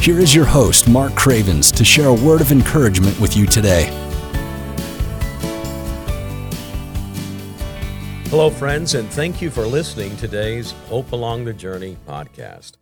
here is your host, Mark Cravens, to share a word of encouragement with you today. Hello, friends, and thank you for listening to today's Hope Along the Journey podcast.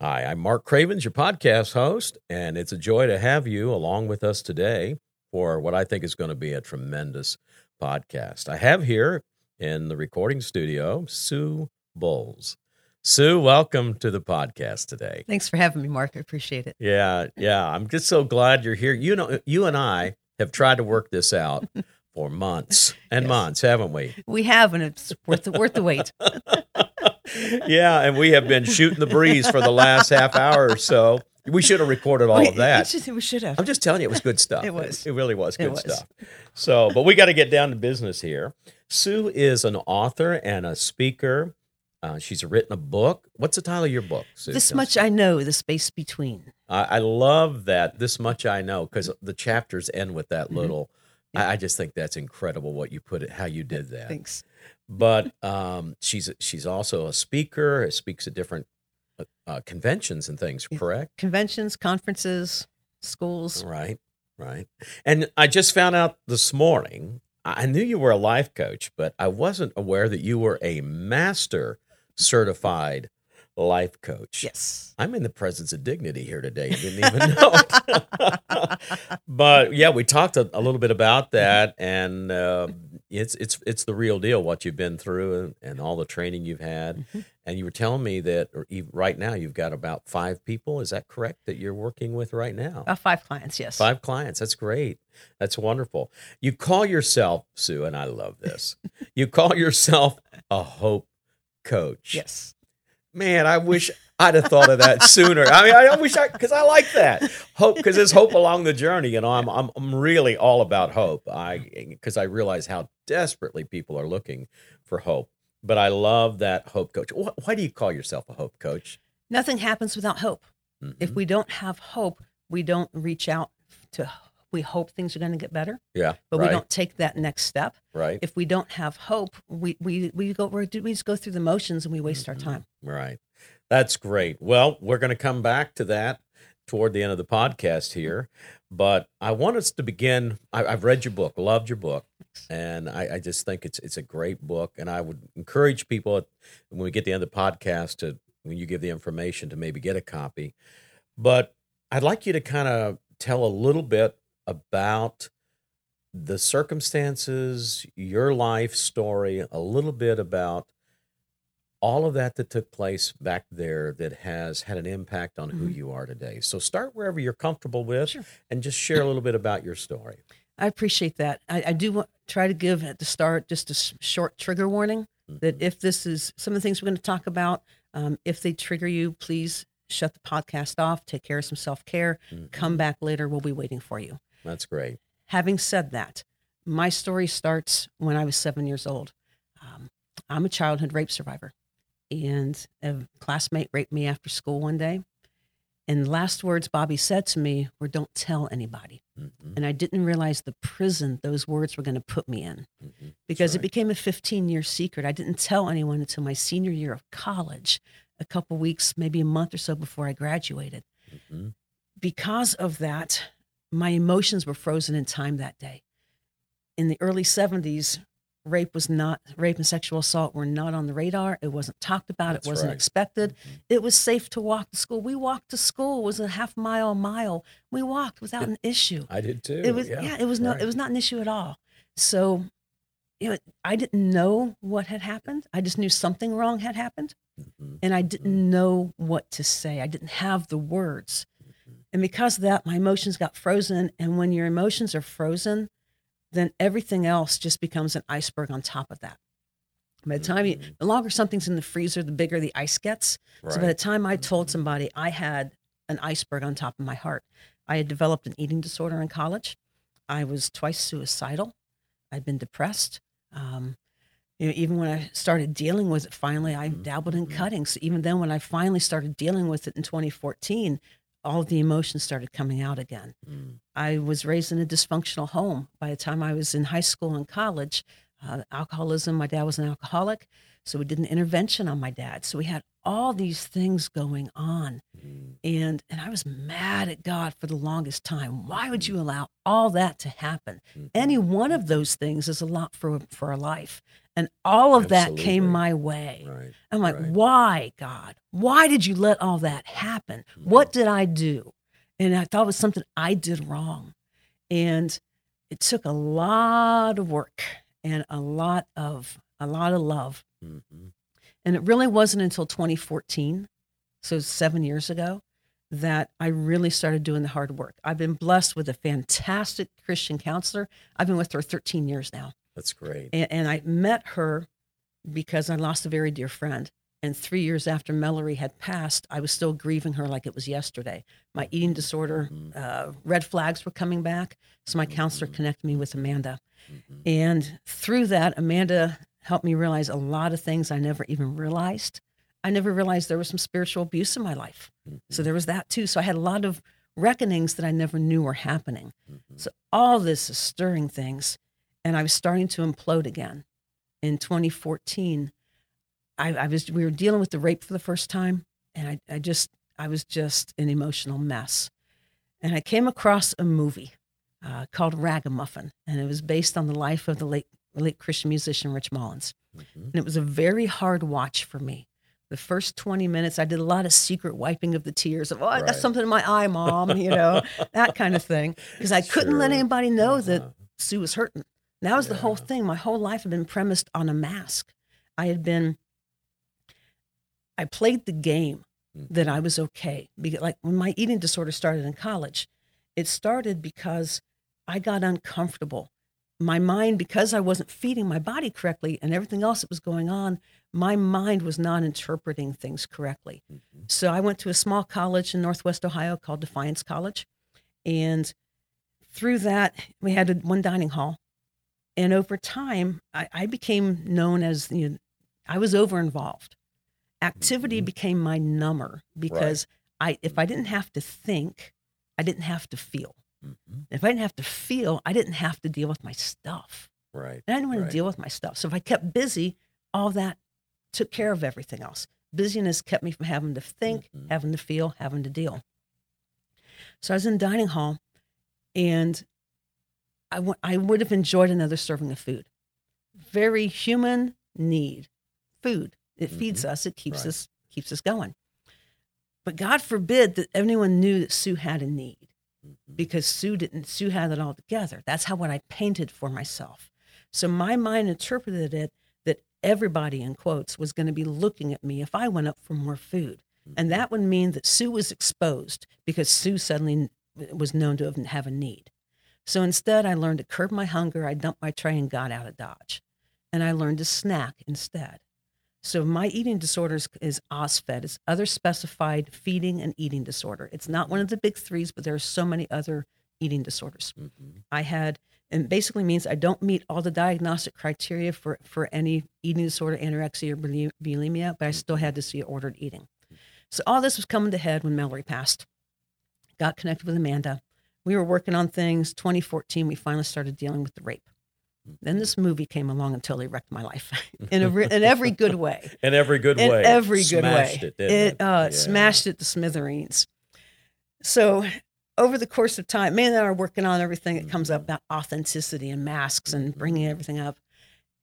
Hi, I'm Mark Cravens, your podcast host, and it's a joy to have you along with us today for what I think is going to be a tremendous podcast. I have here in the recording studio Sue Bowles. Sue, welcome to the podcast today. Thanks for having me, Mark. I appreciate it. Yeah, yeah. I'm just so glad you're here. You know, you and I have tried to work this out for months and yes. months, haven't we? We have, and it's worth the, worth the wait. yeah, and we have been shooting the breeze for the last half hour or so. We should have recorded all of that. Just, we should have. I'm just telling you, it was good stuff. it was. It, it really was good was. stuff. So, but we got to get down to business here. Sue is an author and a speaker uh, she's written a book. What's the title of your book? Sue? This Much I Know, The Space Between. I, I love that. This Much I Know, because the chapters end with that mm-hmm. little. Yeah. I, I, just think that's incredible what you put it, how you did that. Thanks. But um, she's she's also a speaker. She speaks at different uh, uh conventions and things. Correct? Conventions, conferences, schools. Right, right. And I just found out this morning. I knew you were a life coach, but I wasn't aware that you were a master certified life coach. Yes. I'm in the presence of dignity here today. You didn't even know but yeah, we talked a, a, little bit about that and uh, it's it's it's the real deal what you've been through and, and all the training you've had. Mm-hmm. And you were telling me that right now you've got about 5 people, is that correct that you're working with right now? Uh, 5 clients, yes. 5 clients. That's great. That's wonderful. You call yourself Sue and I love this. you call yourself a hope coach. Yes. Man, I wish I'd have thought of that sooner. I mean, I wish I because I like that hope because there's hope along the journey. You know, I'm I'm, I'm really all about hope. I because I realize how desperately people are looking for hope. But I love that hope coach. Why do you call yourself a hope coach? Nothing happens without hope. Mm-hmm. If we don't have hope, we don't reach out to we hope things are going to get better. Yeah. But right. we don't take that next step. Right. If we don't have hope, we we we go we just go through the motions and we waste mm-hmm. our time. Right. That's great. Well, we're going to come back to that toward the end of the podcast here, but I want us to begin. I, have read your book, loved your book, and I, I, just think it's it's a great book. And I would encourage people when we get the end of the podcast to when you give the information to maybe get a copy. But I'd like you to kind of tell a little bit about the circumstances, your life story, a little bit about all of that that took place back there that has had an impact on who mm-hmm. you are today. So start wherever you're comfortable with sure. and just share a little bit about your story. I appreciate that. I, I do want, try to give at the start just a short trigger warning mm-hmm. that if this is some of the things we're going to talk about, um, if they trigger you, please shut the podcast off, take care of some self care, mm-hmm. come back later. We'll be waiting for you. That's great. Having said that, my story starts when I was seven years old. Um, I'm a childhood rape survivor, and a classmate raped me after school one day. And the last words Bobby said to me were, Don't tell anybody. Mm-hmm. And I didn't realize the prison those words were going to put me in mm-hmm. because right. it became a 15 year secret. I didn't tell anyone until my senior year of college, a couple weeks, maybe a month or so before I graduated. Mm-hmm. Because of that, my emotions were frozen in time that day. In the early 70s, rape was not rape and sexual assault were not on the radar. It wasn't talked about. That's it wasn't right. expected. Mm-hmm. It was safe to walk to school. We walked to school. It was a half mile, mile. We walked without an issue. I did too. It was yeah. yeah it was right. no. It was not an issue at all. So, you know, I didn't know what had happened. I just knew something wrong had happened, mm-hmm. and I didn't mm-hmm. know what to say. I didn't have the words. And because of that, my emotions got frozen. And when your emotions are frozen, then everything else just becomes an iceberg on top of that. By the time you, mm. the longer something's in the freezer, the bigger the ice gets. Right. So by the time I told mm-hmm. somebody I had an iceberg on top of my heart, I had developed an eating disorder in college. I was twice suicidal. I'd been depressed. Um, you know, even when I started dealing with it, finally, I dabbled in Mhm. cutting. So even then, when I finally started dealing with it in 2014, all the emotions started coming out again. Mm. I was raised in a dysfunctional home. By the time I was in high school and college, uh, alcoholism, my dad was an alcoholic. So we did an intervention on my dad. So we had all these things going on. Mm. And, and I was mad at God for the longest time. Why would you allow all that to happen? Mhm. Any one of those things is a lot for, for a life. And all of that came my way. Right. I'm like, right. why, God? Why did you let all that happen? Mhm. What did I do? And I thought it was something I did wrong. And it took a lot of work and a lot of a lot of love. Mhm. And it really wasn't until 2014, so seven years ago, that I really started doing the hard work. I've been blessed with a fantastic Christian counselor. I've been with her 13 years now. That's great. And, and I met her because I lost a very dear friend. And three years after Mallory had passed, I was still grieving her like it was yesterday. My eating disorder, Mhm. uh, red flags were coming back. So my counselor Mhm. connected me with Amanda. Mhm. And through that, Amanda helped me realize a lot of things I never even realized. I never realized there was some spiritual abuse in my life. So Mhm. there was that too. So I had a lot of reckonings that I never knew were happening. Mhm. So all this is stirring things, and I was starting to implode again. In 2014, I, I was we were dealing with the rape for the first time, and I, I just I was just an emotional mess. And I came across a movie uh, called Ragamuffin, and it was based on the life of the late late Christian musician Rich Mullins. Mhm. And it was a very hard watch for me. The first 20 minutes, I did a lot of secret wiping of the tears of, oh, I got something in my eye, mom, you know, that kind of thing. Because I couldn't let anybody know that Uh-huh. Sue was hurting. That was the whole thing. My whole life had been premised on a mask. I had been, I played the game that I was okay. Because, like, when my eating disorder started in college, it started because I got uncomfortable. My mind, because I wasn't feeding my body correctly and everything else that was going on, my mind was not interpreting things correctly. Mhm. So I went to a small college in Northwest Ohio called Defiance College. And through that, we had a, one dining hall. And over time, I, I became known as, you know, I was over involved. Activity Mhm. became my number because I, if I didn't have to think, I didn't have to feel. Mhm. If I didn't have to feel, I didn't have to deal with my stuff. Right. And I didn't want Right. to deal with my stuff. So if I kept busy, all that took care of everything else. Busyness kept me from having to think, Mhm. having to feel, having to deal. So I was in dining hall and I would have enjoyed another serving of food. Very human need. Food. It feeds us, it keeps Right. us keeps us going. But God forbid that anyone knew that Sue had a need. Because Sue didn't Sue had it all together. That's how what I painted for myself. So my mind interpreted it that everybody in quotes was going to be looking at me if I went up for more food. And mm-hmm. that would mean that Sue was exposed because Sue suddenly was known to have, have a need. So instead, I learned to curb my hunger. I dumped my tray and got out of Dodge. And I learned to snack instead. So my eating disorders is OSFED. It's other specified feeding and eating disorder. It's not one of the big threes, but there are so many other eating disorders. Mhm. I had, and basically means I don't meet all the diagnostic criteria for, for any eating disorder, anorexia, or bulimia, but I still had to see ordered eating. So all this was coming to head when Mallory passed. Got connected with Amanda. We were working on things. 2014, we finally started dealing with the rape. Then this movie came along and totally wrecked my life in a re- in every good way. In every good In way. every good Smashed way. It, it, uh, Yeah. smashed it to smithereens. So over the course of time, Amanda and I are working on everything that comes up Mhm. about authenticity and masks and bringing everything up.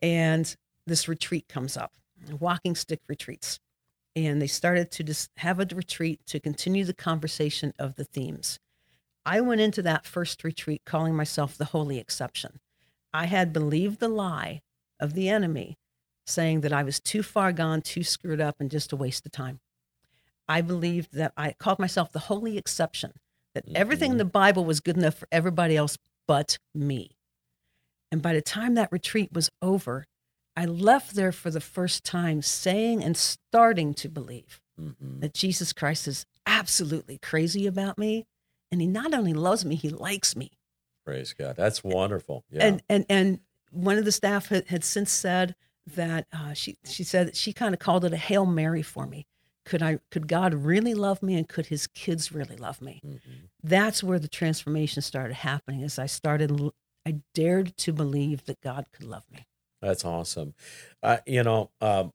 And this retreat comes up, walking stick retreats. And they started to just have a retreat to continue the conversation of the themes. I went into that first retreat calling myself the holy exception. I had believed the lie of the enemy saying that I was too far gone, too screwed up, and just a waste of time. I believed that I called myself the holy exception, that everything in Mhm. the Bible was good enough for everybody else but me. And by the time that retreat was over, I left there for the first time saying and starting to believe Mhm. that Jesus Christ is absolutely crazy about me And he not only loves me, he likes me. Praise God. That's wonderful. Yeah. And and and one of the staff had, had since said that uh, she she said she kind of called it a hail mary for me. Could I could God really love me, and could His kids really love me? Mhm. That's where the transformation started happening. As I started, I dared to believe that God could love me. That's awesome. Uh, you know, um,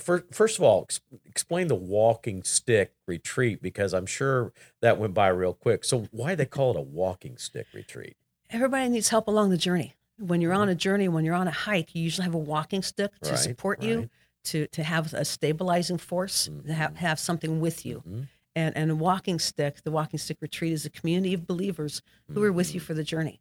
fir- first of all, ex- explain the walking stick retreat because I'm sure that went by real quick. So, why they call it a walking stick retreat? Everybody needs help along the journey. When you're on a journey, when you're on a hike, you usually have a walking stick to Mm-hmm. Right, support you, to to have a stabilizing force, to have, have something with you. Mhm. And and a walking stick, the walking stick retreat is a community of believers who are with you for the journey.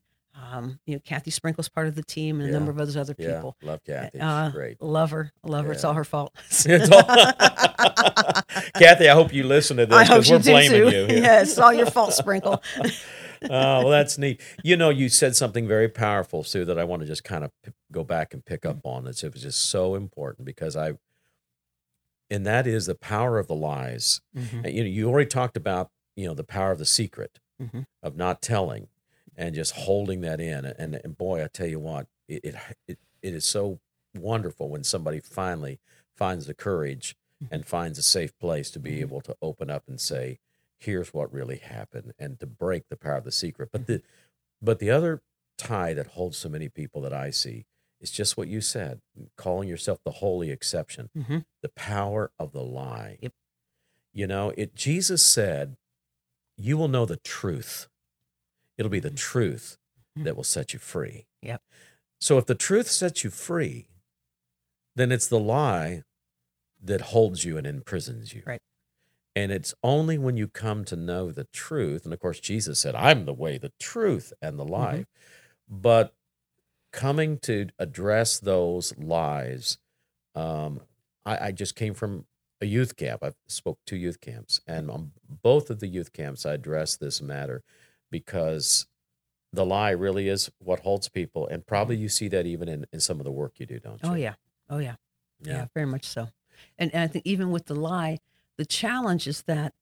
Um, you know, Kathy Sprinkle's part of the team, and a Mm-hmm. Number of those other people. Yeah, love Kathy. She's Uh, great. Love her, love her. It's all her fault. It's all- Kathy, I hope you listen to this because we're blaming too. you. here. yeah, it's all your fault, Sprinkle. oh, well, that's neat. You know, you said something very powerful, Sue, that I want to just kind of p- go back and pick up on. It's, it was just so important because I, and that is the power of the lies. Mhm. And, You know, you already talked about, you know, the power of the secret, Mhm. of not telling, and just holding that in. And, and boy, I tell you what, it, it it it is so wonderful when somebody finally finds the courage hmm. and finds a safe place to be mm-hmm. able to open up and say, "Here's what really happened," and to break the power of the secret. But mm-hmm. the but the other tie that holds so many people that I see is just what you said, calling yourself the holy exception Mhm. the power of the lie. Yep. You know, it Jesus said, "You will know the truth. It'll be the truth Mhm. that will set you free." Yep. So if the truth sets you free, then it's the lie that holds you and imprisons you. Right. And it's only when you come to know the truth, and of course Jesus said, "I'm the way, the truth, and the life." But coming to address those lies um, I, I just came from a youth camp. I spoke two youth camps, and on both of the youth camps, I addressed this matter because the lie really is what holds people, and probably you see that even in, in some of the work you do, don't you? Oh yeah, oh yeah. Yeah. Yeah, very much so. And, and I think even with the lie, the challenge is that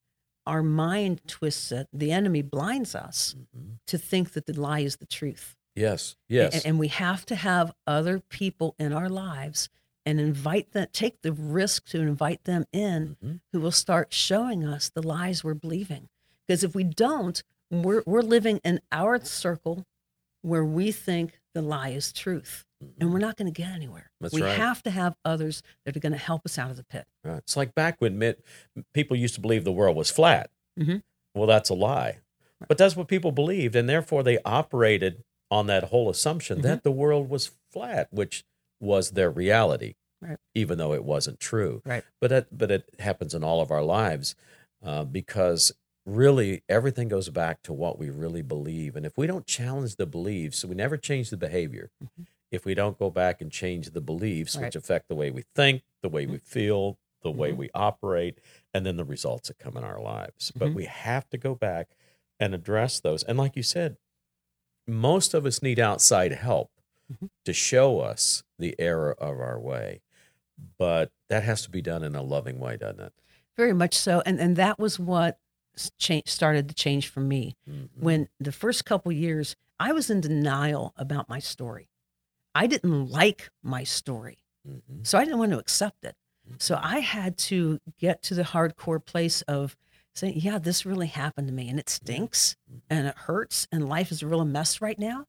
our mind twists it. The enemy blinds us Mhm. to think that the lie is the truth. Yes, yes, And, and we have to have other people in our lives and invite them, take the risk to invite them in Mhm. who will start showing us the lies we're believing. Because if we don't, we're, we're living in our circle where we think the lie is truth. And we're not going to get anywhere. That's we right. have to have others that are going to help us out of the pit. Right. It's like back when people used to believe the world was flat. Mhm. Well, that's a lie. But that's what people believed, and therefore they operated on that whole assumption that the world was flat, which was their reality, Right. even though it wasn't true. Right. But it, but it happens in all of our lives uh, because really everything goes back to what we really believe, and if we don't challenge the beliefs, we never change the behavior. If we don't go back and change the beliefs, Right. which affect the way we think, the way we feel, the way Mhm. we operate, and then the results that come in our lives. But Mhm. we have to go back and address those. And like you said, most of us need outside help Mhm. to show us the error of our way. But that has to be done in a loving way, doesn't it? Very much so. And, and that was what s- cha- started to change for me. Mhm. When the first couple years, I was in denial about my story. I didn't like my story. Mhm. So I didn't want to accept it. So I had to get to the hardcore place of saying, yeah, this really happened to me and it stinks and it hurts and life is a real mess right now.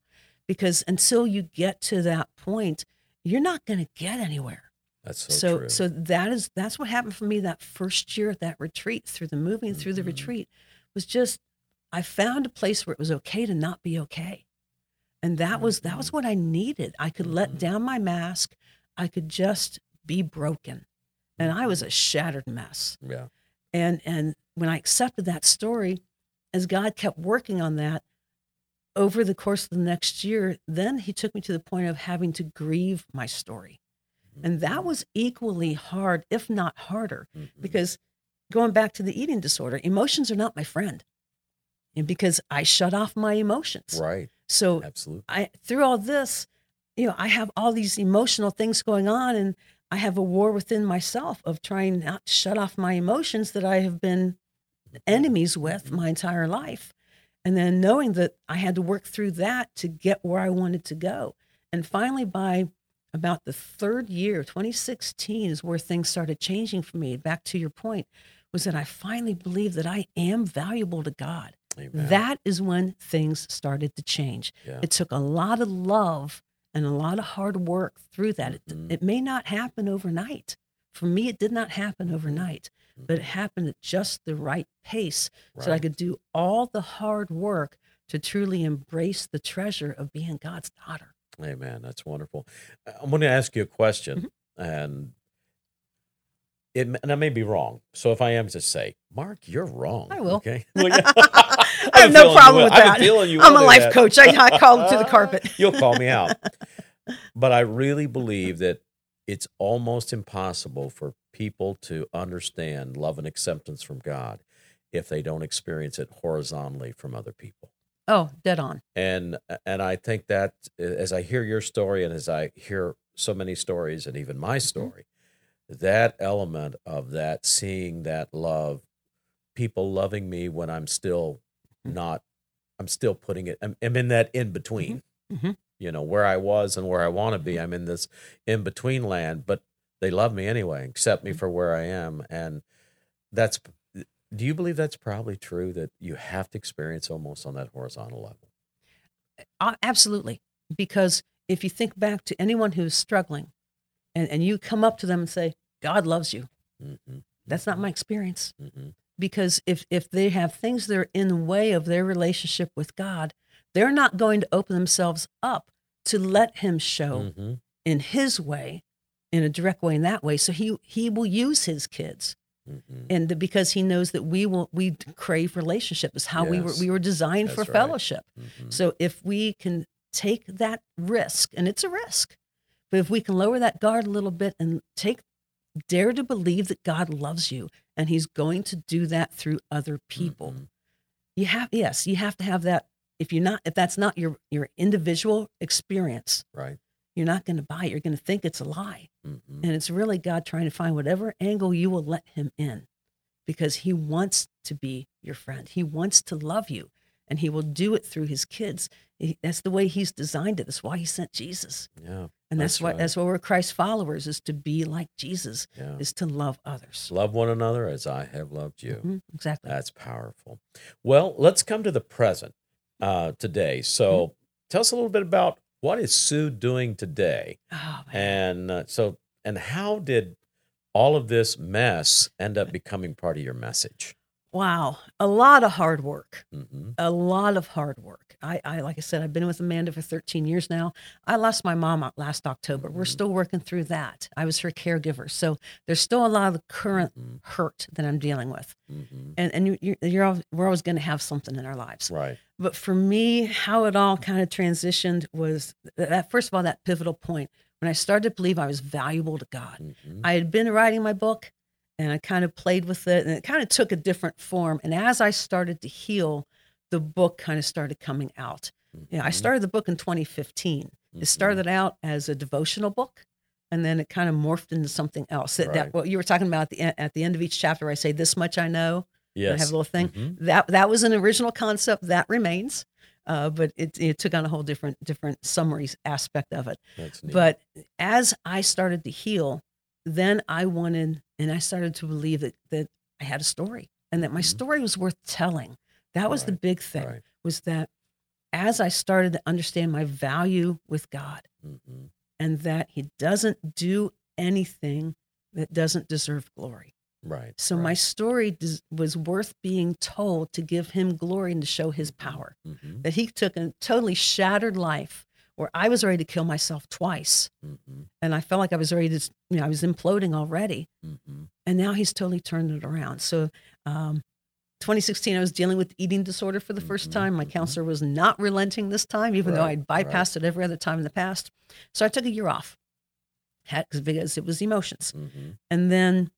Because until you get to that point, you're not going to get anywhere. That's so, So true. so that is that's what happened for me that first year at that retreat through the movie and through the Mhm. retreat was just I found a place where it was okay to not be okay. And that was that was Mhm. what I needed. I could Mhm. let down my mask. I could just be broken. And I was a shattered mess. yeah. And and when I accepted that story, as God kept working on that over the course of the next year, then he took me to the point of having to grieve my story. And that was equally hard, if not harder, Mhm. because going back to the eating disorder, emotions are not my friend. And because I shut off my emotions. right. So Absolutely. I through all this, you know, I have all these emotional things going on and I have a war within myself of trying not to shut off my emotions that I have been enemies with my entire life. And then knowing that I had to work through that to get where I wanted to go. And finally, by about the third year, 2016, is where things started changing for me. Back to your point, was that I finally believed that I am valuable to God. Amen. That is when things started to change. Yeah. It took a lot of love and a lot of hard work through that. It, Mhm. it may not happen overnight. For me, it did not happen overnight, but it happened at just the right pace so that I could do all the hard work to truly embrace the treasure of being God's daughter. Amen. That's wonderful. Uh, I'm going to ask you a question, Mm-hmm. and it and I may be wrong. So if I am, just say, Mark, you're wrong. I will. Okay. Well, yeah. I I have no problem with that. I'm a life that. coach. I, I call it to the carpet. You'll call me out. But I really believe that it's almost impossible for people to understand love and acceptance from God if they don't experience it horizontally from other people. Oh, dead on. And and I think that uh, as I hear your story and as I hear so many stories and even my mm-hmm. story, that element of that seeing that love, people loving me when I'm still mm-hmm. not, I'm still putting it, I'm, I'm in that in between, Mhm. Mm-hmm. you know, where I was and where I want to be. I'm in this in between land, but they love me anyway, accept me for where I am. And that's, do you believe that's probably true that you have to experience almost on that horizontal level? Uh, absolutely. Because if you think back to anyone who's struggling and, and you come up to them and say, God loves you, Mm-hmm. that's not my experience. Mm-hmm. Because if, if they have things that are in the way of their relationship with God, they're not going to open themselves up to let Him show Mm-hmm. in His way, in a direct way, in that way. So He He will use His kids, Mm-hmm. and the- because He knows that we will we crave relationship is how we were we were designed for That's right. fellowship. Mm-hmm. So if we can take that risk, and it's a risk, but if we can lower that guard a little bit and take dare to believe that God loves you and he's going to do that through other people. Mhm. You have yes, you have to have that if you're not if that's not your your individual experience, Right. You're not going to buy it. You're going to think it's a lie. Mm-hmm. And it's really God trying to find whatever angle you will let him in because he wants to be your friend. He wants to love you and he will do it through his kids. He- That's the way he's designed it. That's why he sent Jesus. Yeah. And that's, That's why right. that's why we're Christ followers is to be like Jesus, Yeah. is to love others. Love one another as I have loved you. Mhm, exactly. That's powerful. Well, let's come to the present uh, today. So, Mm-hmm. tell us a little bit about what is Sue doing today, oh, and uh, so and how did all of this mess end up becoming part of your message? Wow. A lot of hard work. hmm a lot of hard work. I, I like I said, I've been with Amanda for 13 years now. I lost my mom last October. We're Mhm. still working through that. I was her caregiver, so there's still a lot of the current Mhm. hurt that I'm dealing with. hmm And and you, you're, you're al- we're always going to have something in our lives. Right. But for me, how it all kind of transitioned was that, first of all that pivotal point when I started to believe I was valuable to God. hmm I had been writing my book and I kind of played with it and it kind of took a different form. And as I started to heal, the book kind of started coming out. Yeah, I Mhm. started the book in 2015. Mhm. It started out as a devotional book and then it kind of morphed into something else. That, that what you were talking about at the, en- at the end of each chapter, I say, This much I know. Yes. I have a little thing. Mhm. That that was an original concept that remains. Uh, but it, it took on a whole different different summary aspect of it. But as I started to heal, then I wanted, and I started to believe that that I had a story, and that my Mhm. story was worth telling. That was the big thing. right. Was that as I started to understand my value with God, Mhm. and that He doesn't do anything that doesn't deserve glory. Right. So my story des- was worth being told to give Him glory and to show His power. Mhm. That He took a totally shattered life where I was ready to kill myself twice Mhm. and I felt like I was ready to, you know, I was imploding already. Mhm. And now he's totally turned it around. So, um, 2016, I was dealing with eating disorder for the first Mhm, time. My mhm. counselor was not relenting this time, even though I'd right. bypassed it every other time in the past. So I took a year off had, because it was emotions. Mhm. And then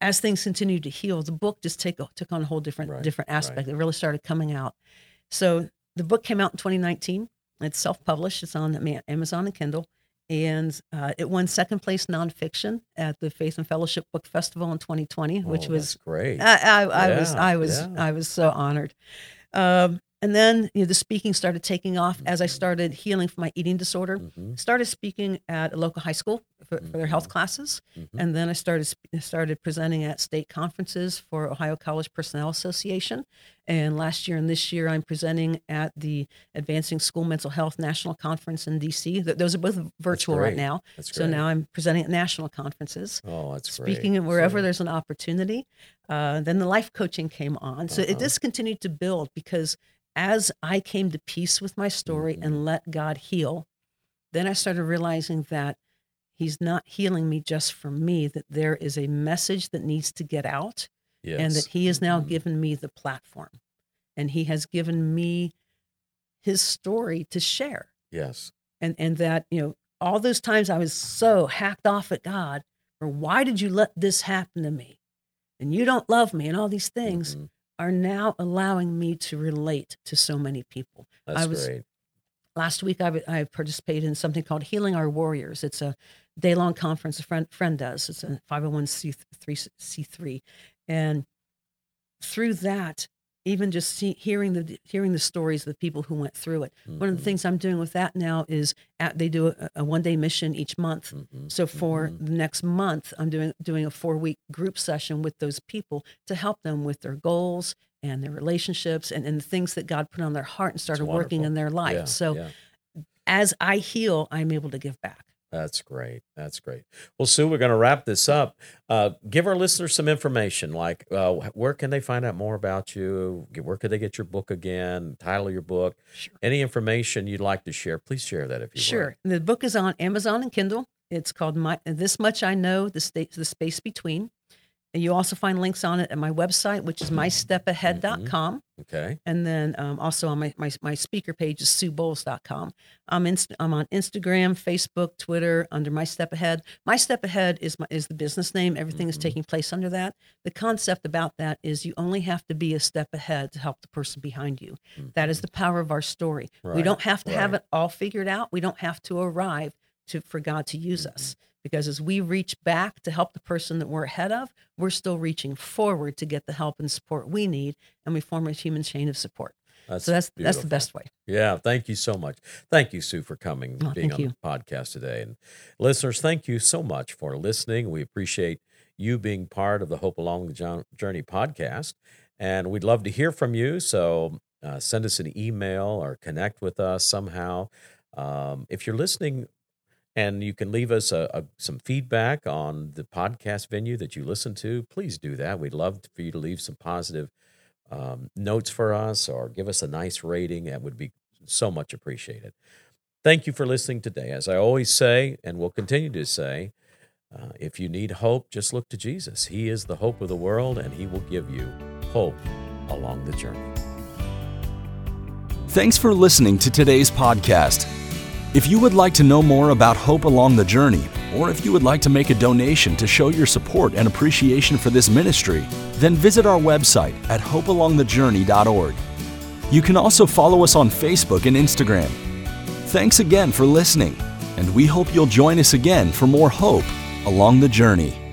as things continued to heal, the book just take, a- took on a whole different, Right, different aspect. right. It really started coming out. So the book came out in 2019. It's self-published. It's on Amazon and Kindle. And uh, it won second place nonfiction at the Faith and Fellowship Book Festival in 2020, which Oh, was great. I, I, I was I was yeah. I was so honored. Um, and then you know the speaking started taking off as I started healing from my eating disorder. Mhm. Started speaking at a local high school for, for their health classes, Mhm. and then I started started presenting at state conferences for Ohio College Personnel Association. And last year and this year, I'm presenting at the Advancing School Mental Health National Conference in DC. Th- Those are both virtual right now. So now I'm presenting at national conferences oh, that's great. speaking of wherever So- there's an opportunity. Uh, then the life coaching came on. So Uh-huh. it just continued to build because as I came to peace with my story Mhm. and let God heal, then I started realizing that He's not healing me just for me, that there is a message that needs to get out yes. and that He has now Mhm. given me the platform and He has given me His story to share yes. and and that you know all those times I was so hacked off at God for why did you let this happen to me, and you don't love me, and all these things Mhm. are now allowing me to relate to so many people. That's I was- great. Last week I, I participated in something called Healing Our Warriors. It's a day long conference a friend friend does. It's a five hundred one c three c three, and through that. Even just see, hearing the hearing the stories of the people who went through it, one of the Mhm. things I'm doing with that now is at, they do a, a one day mission each month. Mhm. So for Mhm. the next month, I'm doing doing a four week group session with those people to help them with their goals and their relationships and, and the things that God put on their heart and started working in their life. Yeah, so yeah. as I heal, I'm able to give back. That's great. That's great. Well, Sue, we're going to wrap this up. Uh, give our listeners some information, like uh, where can they find out more about you? Where could they get your book again? Title of your book? Sure. Any information you'd like to share? Please share that if you Sure. The book is on Amazon and Kindle. It's called My This Much I Know, the state the space between. And you also find links on it at my website, which is mystepahead.com. would. Okay. And then um, also on my, my, my speaker page is suebowles.com. I'm, inst- I'm on Instagram, Facebook, Twitter under My Step Ahead. My Step Ahead is, my, is the business name. Everything is Mhm. taking place under that. The concept about that is you only have to be a step ahead to help the person behind you. That is the power of our story. We don't have to have it all figured out. We don't have to arrive to, for God to use Mm-hmm. us. Because as we reach back to help the person that we're ahead of, we're still reaching forward to get the help and support we need, and we form a human chain of support. That's so that's that's the best way. Yeah, thank you so much. Thank you, Sue, for coming, Oh, being on you. the podcast today. And listeners, thank you so much for listening. We appreciate you being part of the Hope Along the Journey podcast. And we'd love to hear from you. So uh, send us an email or connect with us somehow. Um, if you're listening, and you can leave us a, a, some feedback on the podcast venue that you listen to. Please do that. We'd love for you to leave some positive um, notes for us or give us a nice rating. That would be so much appreciated. Thank you for listening today. As I always say, and will continue to say, uh, if you need hope, just look to Jesus. He is the hope of the world, and He will give you hope along the journey. Thanks for listening to today's podcast. If you would like to know more about Hope Along the Journey, or if you would like to make a donation to show your support and appreciation for this ministry, then visit our website at hopealongthejourney.org. You can also follow us on Facebook and Instagram. Thanks again for listening, and we hope you'll join us again for more hope along the journey.